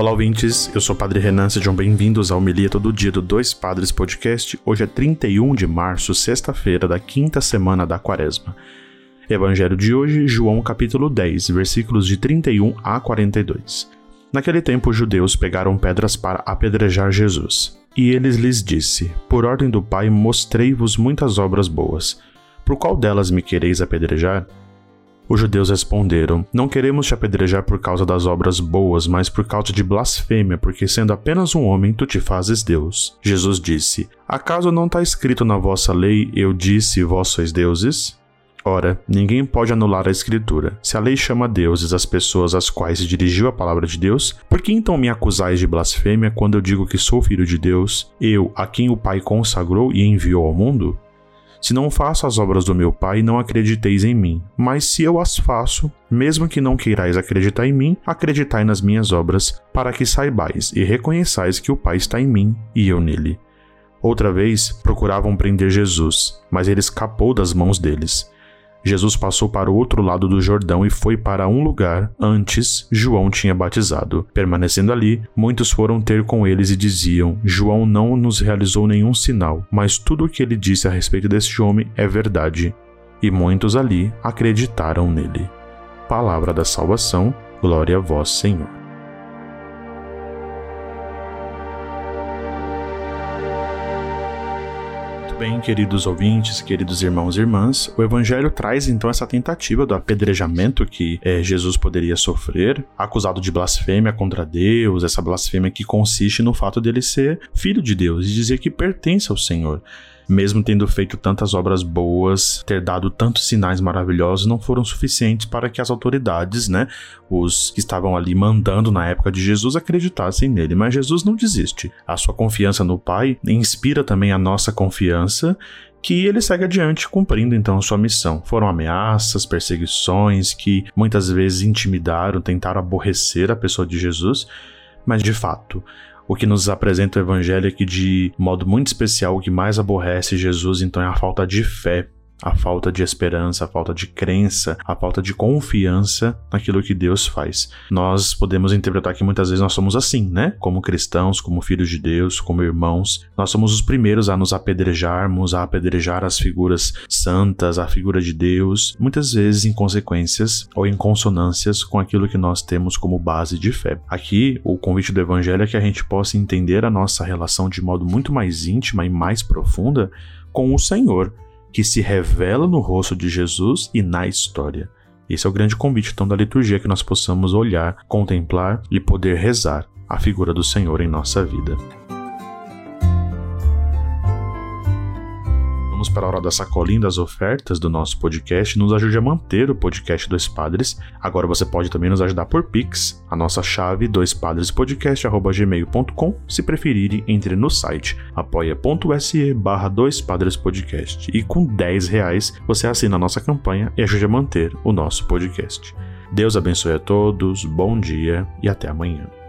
Olá, ouvintes. Eu sou o Padre Renan. Sejam bem-vindos ao Homilia Todo Dia do Dois Padres Podcast. Hoje é 31 de março, sexta-feira da quinta semana da Quaresma. Evangelho de hoje, João capítulo 10, versículos de 31 a 42. Naquele tempo, os judeus pegaram pedras para apedrejar Jesus. E eles lhes disse: Por ordem do Pai, mostrei-vos muitas obras boas. Por qual delas me quereis apedrejar? Os judeus responderam: Não queremos te apedrejar por causa das obras boas, mas por causa de blasfêmia, porque sendo apenas um homem, tu te fazes Deus. Jesus disse: Acaso não está escrito na vossa lei, eu disse, vós sois deuses? Ora, ninguém pode anular a Escritura. Se a lei chama deuses as pessoas às quais se dirigiu a palavra de Deus, por que então me acusais de blasfêmia quando eu digo que sou filho de Deus, eu, a quem o Pai consagrou e enviou ao mundo? Se não faço as obras do meu Pai, não acrediteis em mim. Mas se eu as faço, mesmo que não queirais acreditar em mim, acreditai nas minhas obras, para que saibais e reconheçais que o Pai está em mim e eu nele. Outra vez procuravam prender Jesus, mas ele escapou das mãos deles. Jesus passou para o outro lado do Jordão e foi para um lugar antes João tinha batizado. Permanecendo ali, muitos foram ter com eles e diziam: João não nos realizou nenhum sinal, mas tudo o que ele disse a respeito deste homem é verdade. E muitos ali acreditaram nele. Palavra da salvação, glória a vós, Senhor. Bem, queridos ouvintes, queridos irmãos e irmãs, o Evangelho traz então essa tentativa do apedrejamento que é, Jesus poderia sofrer, acusado de blasfêmia contra Deus, essa blasfêmia que consiste no fato dele ser filho de Deus e dizer que pertence ao Senhor mesmo tendo feito tantas obras boas, ter dado tantos sinais maravilhosos, não foram suficientes para que as autoridades, né, os que estavam ali mandando na época de Jesus, acreditassem nele. Mas Jesus não desiste. A sua confiança no Pai inspira também a nossa confiança que ele segue adiante cumprindo então sua missão. Foram ameaças, perseguições que muitas vezes intimidaram, tentaram aborrecer a pessoa de Jesus, mas de fato, o que nos apresenta o evangelho é que, de modo muito especial, o que mais aborrece Jesus então é a falta de fé a falta de esperança, a falta de crença, a falta de confiança naquilo que Deus faz. Nós podemos interpretar que muitas vezes nós somos assim, né? Como cristãos, como filhos de Deus, como irmãos, nós somos os primeiros a nos apedrejarmos, a apedrejar as figuras santas, a figura de Deus, muitas vezes em consequências ou em consonâncias com aquilo que nós temos como base de fé. Aqui, o convite do evangelho é que a gente possa entender a nossa relação de modo muito mais íntima e mais profunda com o Senhor que se revela no rosto de Jesus e na história. Esse é o grande convite então da liturgia que nós possamos olhar, contemplar e poder rezar a figura do Senhor em nossa vida. Vamos para a hora da sacolinha das ofertas do nosso podcast. Nos ajude a manter o podcast Dois Padres. Agora você pode também nos ajudar por Pix. A nossa chave doispadrespodcast.gmail.com. Se preferirem, entre no site apoia.se barra Dois Padres Podcast. E com 10 reais você assina a nossa campanha e ajude a manter o nosso podcast. Deus abençoe a todos, bom dia e até amanhã.